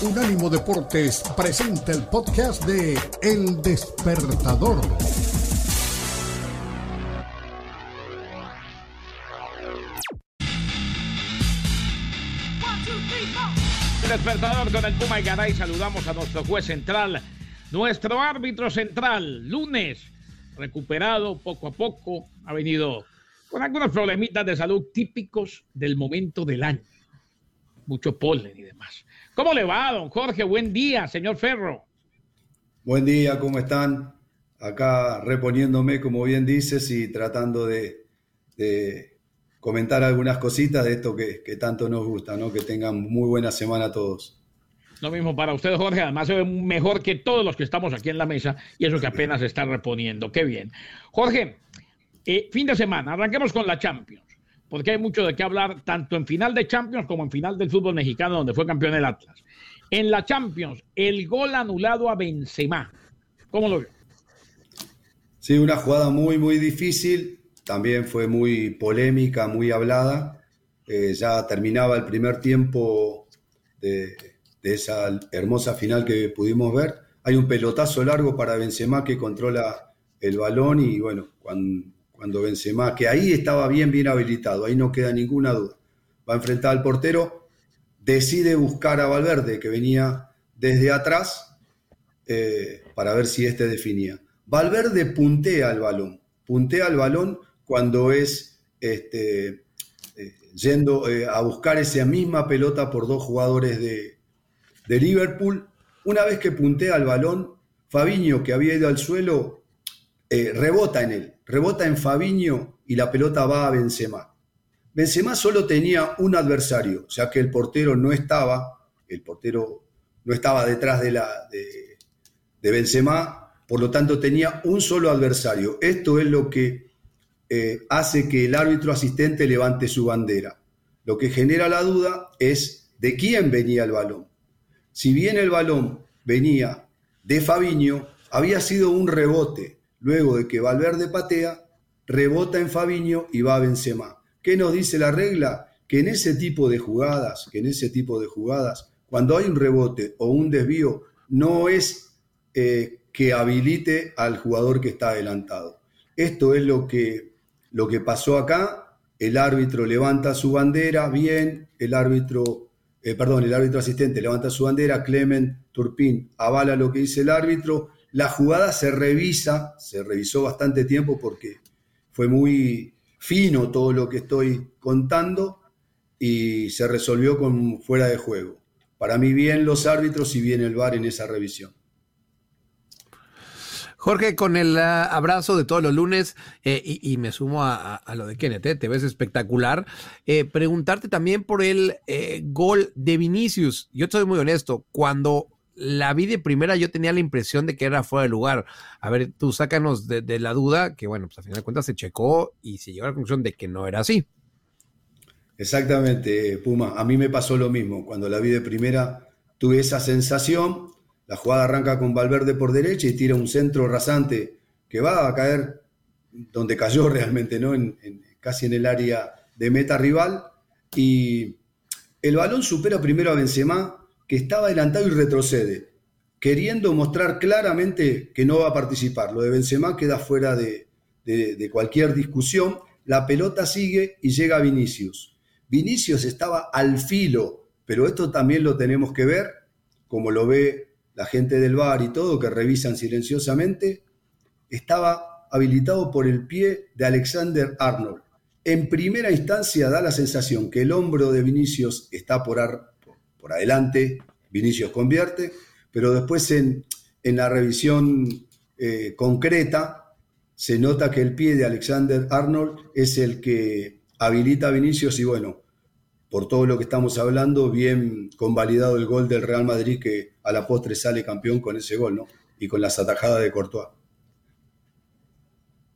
Unánimo Deportes presenta el podcast de El Despertador. El despertador con el Puma y Garay. Saludamos a nuestro juez central, nuestro árbitro central, lunes, recuperado poco a poco. Ha venido con algunos problemitas de salud típicos del momento del año. Mucho polen y demás. ¿Cómo le va, don Jorge? Buen día, señor Ferro. Buen día, ¿cómo están? Acá reponiéndome, como bien dices, y tratando de, comentar algunas cositas de esto que, tanto nos gusta, ¿no? Que tengan muy buena semana todos. Lo mismo para usted, Jorge. Además, se ve mejor que todos los que estamos aquí en la mesa y eso que apenas se está reponiendo. Qué bien. Jorge, eh, fin de semana, arranquemos con la Champions porque hay mucho de qué hablar, tanto en final de Champions como en final del fútbol mexicano, donde fue campeón el Atlas. En la Champions, el gol anulado a Benzema. ¿Cómo lo vio? Sí, una jugada muy, muy difícil. También fue muy polémica, muy hablada. Eh, ya terminaba el primer tiempo de, de, esa hermosa final que pudimos ver. Hay un pelotazo largo para Benzema que controla el balón y bueno, cuando, cuando Benzema, que ahí estaba bien, bien habilitado, ahí no queda ninguna duda. Va a enfrentar al portero, decide buscar a Valverde, que venía desde atrás, eh, para ver si este definía. Valverde puntea el balón, puntea el balón cuando es este, eh, yendo eh, a buscar esa misma pelota por dos jugadores de, de Liverpool. Una vez que puntea el balón, Fabiño, que había ido al suelo, eh, rebota en él, rebota en Fabiño y la pelota va a Benzema. Benzema solo tenía un adversario, ya que el portero no estaba, el portero no estaba detrás de, la, de, Benzema, por lo tanto tenía un solo adversario. Esto es lo que eh, hace que el árbitro asistente levante su bandera. Lo que genera la duda es de quién venía el balón. Si bien el balón venía de Fabiño, había sido un rebote Luego de que Valverde patea, rebota en Fabiño y va a Benzema. ¿Qué nos dice la regla? Que en ese tipo de jugadas, que en ese tipo de jugadas, cuando hay un rebote o un desvío, no es eh, que habilite al jugador que está adelantado. Esto es lo que, lo que pasó acá. El árbitro levanta su bandera, bien, el árbitro, eh, perdón, el árbitro asistente levanta su bandera, Clement Turpin avala lo que dice el árbitro, la jugada se revisa, se revisó bastante tiempo porque fue muy fino todo lo que estoy contando y se resolvió con fuera de juego. Para mí bien los árbitros y bien el VAR en esa revisión. Jorge, con el ah, abrazo de todos los lunes, eh, y, me sumo a, lo de Kenneth, eh, te ves espectacular. Eh, preguntarte también por el gol de Vinicius. Yo estoy muy honesto, cuando la vi de primera, yo tenía la impresión de que era fuera de lugar. A ver, tú sácanos de, la duda, que bueno, pues a final de cuentas se checó y se llegó a la conclusión de que no era así. Exactamente, Puma. A mí me pasó lo mismo. Cuando la vi de primera, tuve esa sensación. La jugada arranca con Valverde por derecha y tira un centro rasante que va a caer donde cayó realmente, ¿no? En, casi en el área de meta rival. Y el balón supera primero a Benzema que estaba adelantado y retrocede, queriendo mostrar claramente que no va a participar. Lo de Benzema queda fuera de, cualquier discusión. La pelota sigue y llega a Vinicius. Vinicius estaba al filo, pero esto también lo tenemos que ver, como lo ve la gente del bar y todo, que revisan silenciosamente. Estaba habilitado por el pie de Alexander Arnold. En primera instancia da la sensación que el hombro de Vinicius está por, ar, por adelante, Vinicius convierte, pero después en, la revisión eh, concreta se nota que el pie de Alexander Arnold es el que habilita a Vinicius y bueno, por todo lo que estamos hablando, bien convalidado el gol del Real Madrid que a la postre sale campeón con ese gol, ¿no? Y con las atajadas de Courtois.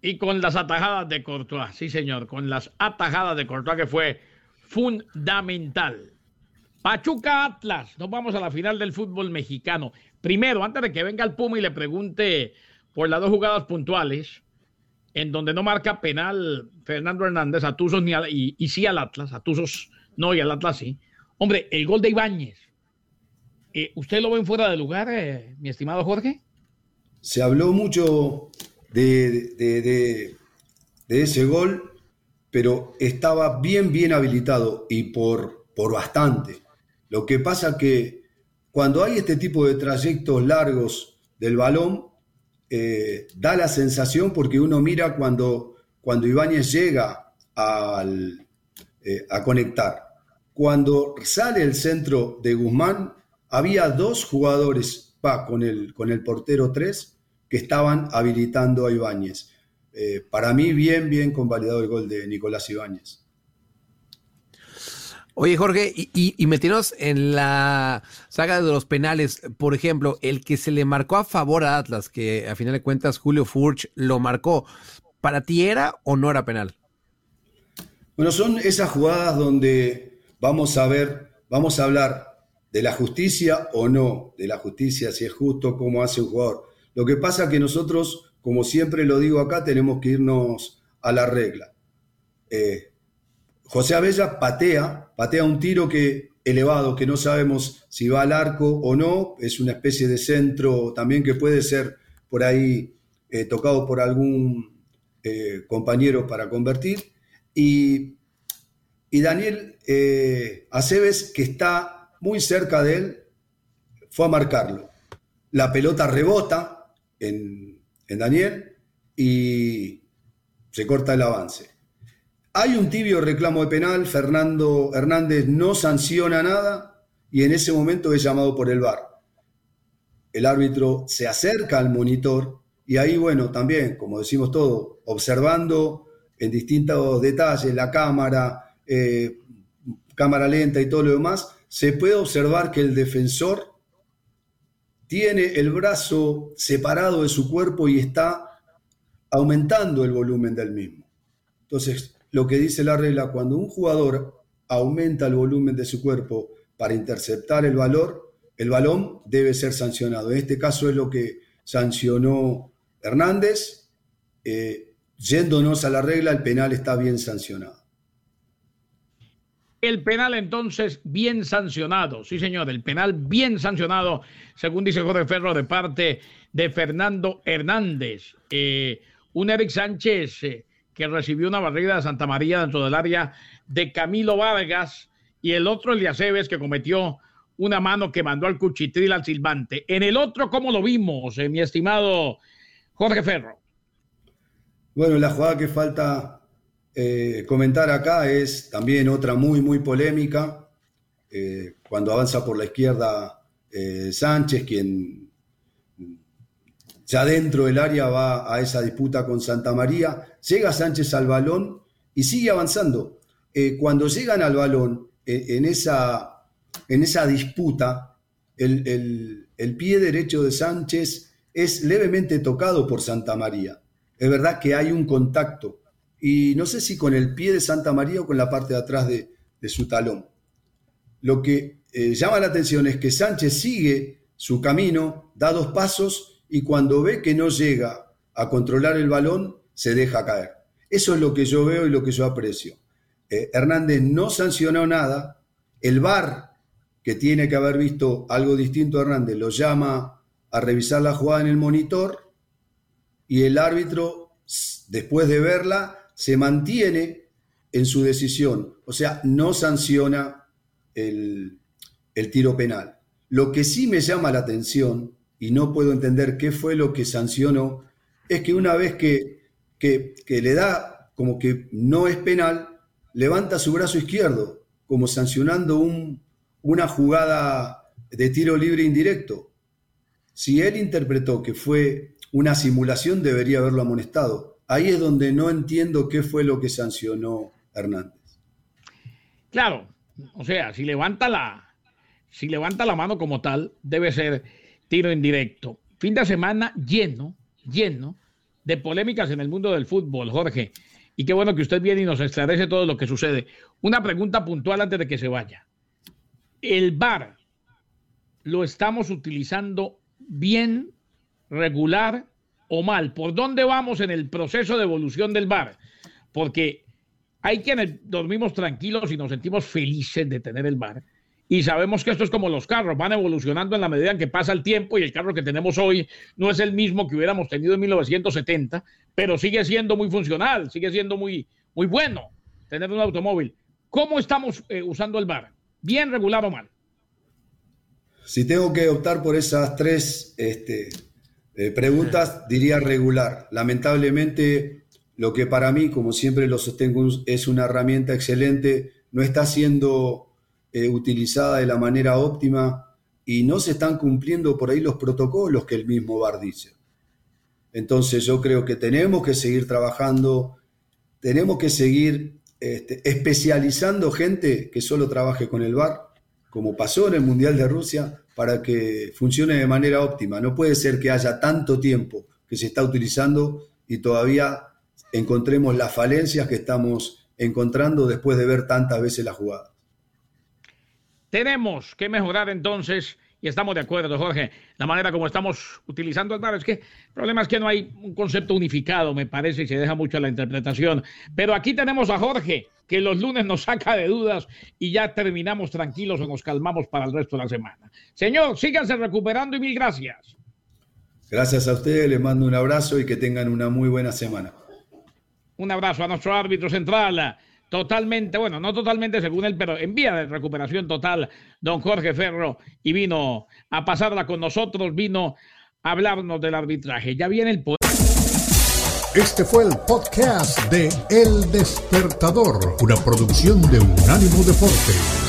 Y con las atajadas de Courtois, sí señor, con las atajadas de Courtois que fue fundamental. Pachuca Atlas, nos vamos a la final del fútbol mexicano. Primero, antes de que venga el Puma y le pregunte por las dos jugadas puntuales, en donde no marca penal Fernando Hernández a Tuzos ni y, y, sí al Atlas, a Tuzos no y al Atlas sí. Hombre, el gol de Ibáñez. Eh, ¿Usted lo ve fuera de lugar, eh, mi estimado Jorge? Se habló mucho de, de, ese gol, pero estaba bien, bien habilitado y por, por bastante. Lo que pasa que cuando hay este tipo de trayectos largos del balón, eh, da la sensación porque uno mira cuando, cuando Ibáñez llega al, a conectar. Cuando sale el centro de Guzmán, había dos jugadores, pa, con el, con el portero 3, que estaban habilitando a Ibáñez. Eh, para mí, bien, bien convalidado el gol de Nicolás Ibáñez. Oye, Jorge, y, y, en la saga de los penales, por ejemplo, el que se le marcó a favor a Atlas, que a final de cuentas Julio Furch lo marcó, ¿para ti era o no era penal? Bueno, son esas jugadas donde vamos a ver, vamos a hablar de la justicia o no, de la justicia, si es justo, cómo hace un jugador. Lo que pasa es que nosotros, como siempre lo digo acá, tenemos que irnos a la regla. Eh, José Abella patea, patea un tiro que elevado, que no sabemos si va al arco o no, es una especie de centro también que puede ser por ahí eh, tocado por algún eh, compañero para convertir. Y, y Daniel Aceves, que está muy cerca de él, fue a marcarlo. La pelota rebota en, Daniel y se corta el avance. Hay un tibio reclamo de penal, Fernando Hernández no sanciona nada y en ese momento es llamado por el VAR. El árbitro se acerca al monitor y ahí, bueno, también, como decimos todo, observando en distintos detalles la cámara, eh, cámara lenta y todo lo demás, se puede observar que el defensor tiene el brazo separado de su cuerpo y está aumentando el volumen del mismo. Entonces, lo que dice la regla, cuando un jugador aumenta el volumen de su cuerpo para interceptar el valor, el balón debe ser sancionado. En este caso es lo que sancionó Hernández. Eh, yéndonos a la regla, el penal está bien sancionado. El penal entonces bien sancionado, sí señor, el penal bien sancionado, según dice Jorge Ferro, de parte de Fernando Hernández. Eh, un Eric Sánchez eh, que recibió una barrida de Santa María dentro del área de Camilo Vargas y el otro Eliaseves que cometió una mano que mandó al cuchitril al silbante. En el otro, ¿cómo lo vimos, eh, mi estimado Jorge Ferro? Bueno, la jugada que falta eh, comentar acá es también otra muy, muy polémica. Eh, cuando avanza por la izquierda Sánchez, quien ya dentro del área va a esa disputa con Santa María, llega Sánchez al balón y sigue avanzando. cuando llegan al balón, en, esa, en esa disputa, el, el pie derecho de Sánchez es levemente tocado por Santa María. Es verdad que hay un contacto, y no sé si con el pie de Santa María o con la parte de atrás de, su talón. Lo que eh, llama la atención es que Sánchez sigue su camino, da dos pasos y cuando ve que no llega a controlar el balón, se deja caer. Eso es lo que yo veo y lo que yo aprecio. Eh, Hernández no sancionó nada, el VAR, que tiene que haber visto algo distinto a Hernández, lo llama a revisar la jugada en el monitor y el árbitro, después de verla, se mantiene en su decisión, o sea, no sanciona el, tiro penal. Lo que sí me llama la atención, y no puedo entender qué fue lo que sancionó, es que una vez que, que, le da como que no es penal, levanta su brazo izquierdo, como sancionando un, una jugada de tiro libre indirecto. Si él interpretó que fue una simulación, debería haberlo amonestado Ahí es donde no entiendo qué fue lo que sancionó Hernández. Claro, o sea, si levanta la, si levanta la mano como tal, debe ser tiro indirecto. Fin de semana lleno, lleno de polémicas en el mundo del fútbol, Jorge. Y qué bueno que usted viene y nos esclarece todo lo que sucede. Una pregunta puntual antes de que se vaya. ¿El VAR lo estamos utilizando bien, regular o mal? ¿Por dónde vamos en el proceso de evolución del bar? Porque hay quienes dormimos tranquilos y nos sentimos felices de tener el bar. Y sabemos que esto es como los carros, van evolucionando en la medida en que pasa el tiempo y el carro que tenemos hoy no es el mismo que hubiéramos tenido en 1970, pero sigue siendo muy funcional, sigue siendo muy, muy bueno tener un automóvil. ¿Cómo estamos eh, usando el bar? ¿Bien, regular o mal? Si tengo que optar por esas tres este, eh, preguntas, diría regular. Lamentablemente, lo que para mí, como siempre lo sostengo, es una herramienta excelente, no está siendo eh, utilizada de la manera óptima y no se están cumpliendo por ahí los protocolos que el mismo bar dice. Entonces yo creo que tenemos que seguir trabajando, tenemos que seguir este, especializando gente que solo trabaje con el bar, como pasó en el Mundial de Rusia, para que funcione de manera óptima. No puede ser que haya tanto tiempo que se está utilizando y todavía encontremos las falencias que estamos encontrando después de ver tantas veces la jugada. Tenemos que mejorar entonces, y estamos de acuerdo, Jorge, la manera como estamos utilizando el bar. Es que el problema es que no hay un concepto unificado, me parece, y se deja mucho la interpretación. Pero aquí tenemos a Jorge, que los lunes nos saca de dudas y ya terminamos tranquilos o nos calmamos para el resto de la semana. Señor, síganse recuperando y mil gracias. Gracias a ustedes, les mando un abrazo y que tengan una muy buena semana. Un abrazo a nuestro árbitro central totalmente, bueno, no totalmente según él, pero en vía de recuperación total, don Jorge Ferro, y vino a pasarla con nosotros, vino a hablarnos del arbitraje. Ya viene el poder. Este fue el podcast de El Despertador, una producción de Unánimo Deporte.